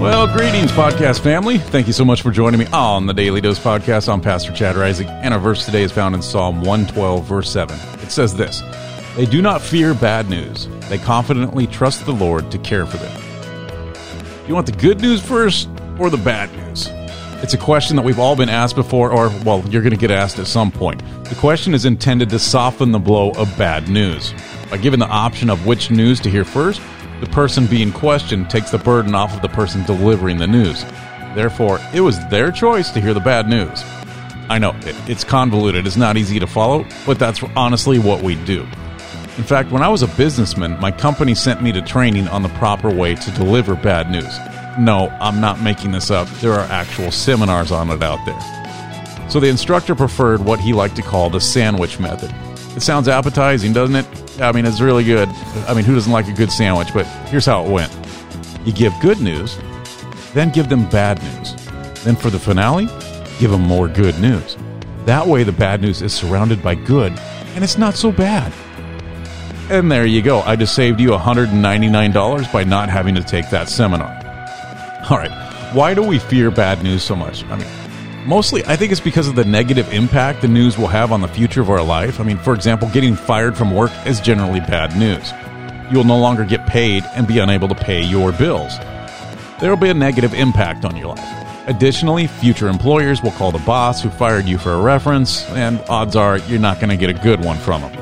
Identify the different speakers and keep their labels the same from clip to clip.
Speaker 1: Well, greetings, podcast family. Thank you so much for joining me on the Daily Dose Podcast. I'm Pastor Chad Rising, and our verse today is found in Psalm 112, verse 7. It says this They do not fear bad news, they confidently trust the Lord to care for them. You want the good news first or the bad news? It's a question that we've all been asked before, or, well, you're going to get asked at some point. The question is intended to soften the blow of bad news. By giving the option of which news to hear first, the person being questioned takes the burden off of the person delivering the news. Therefore, it was their choice to hear the bad news. I know, it's convoluted, it's not easy to follow, but that's honestly what we do. In fact, when I was a businessman, my company sent me to training on the proper way to deliver bad news. No, I'm not making this up. There are actual seminars on it out there. So the instructor preferred what he liked to call the sandwich method. It sounds appetizing, doesn't it? I mean, it's really good. I mean, who doesn't like a good sandwich? But here's how it went you give good news, then give them bad news. Then for the finale, give them more good news. That way, the bad news is surrounded by good, and it's not so bad. And there you go. I just saved you $199 by not having to take that seminar. All right, why do we fear bad news so much? I mean, Mostly, I think it's because of the negative impact the news will have on the future of our life. I mean, for example, getting fired from work is generally bad news. You will no longer get paid and be unable to pay your bills. There will be a negative impact on your life. Additionally, future employers will call the boss who fired you for a reference, and odds are you're not going to get a good one from them.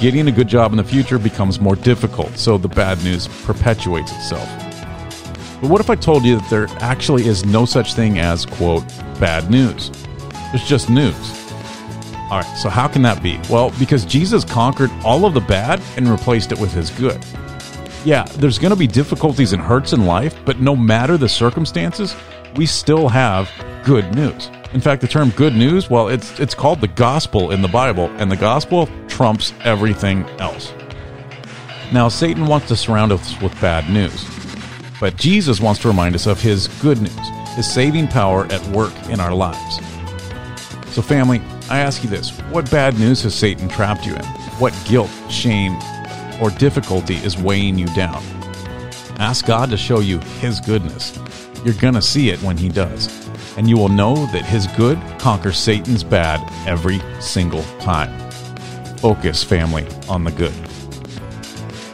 Speaker 1: Getting a good job in the future becomes more difficult, so the bad news perpetuates itself. But what if I told you that there actually is no such thing as, quote, bad news? It's just news. All right, so how can that be? Well, because Jesus conquered all of the bad and replaced it with his good. Yeah, there's going to be difficulties and hurts in life, but no matter the circumstances, we still have good news. In fact, the term good news, well, it's it's called the gospel in the Bible, and the gospel trumps everything else. Now, Satan wants to surround us with bad news. But Jesus wants to remind us of his good news, his saving power at work in our lives. So, family, I ask you this what bad news has Satan trapped you in? What guilt, shame, or difficulty is weighing you down? Ask God to show you his goodness. You're going to see it when he does. And you will know that his good conquers Satan's bad every single time. Focus, family, on the good.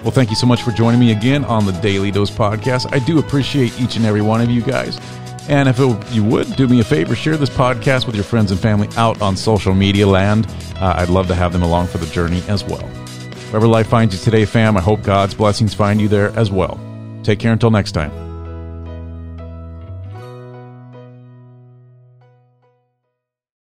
Speaker 1: Well, thank you so much for joining me again on the Daily Dose podcast. I do appreciate each and every one of you guys. And if it, you would do me a favor, share this podcast with your friends and family out on social media land. Uh, I'd love to have them along for the journey as well. Wherever life finds you today, fam, I hope God's blessings find you there as well. Take care until next time.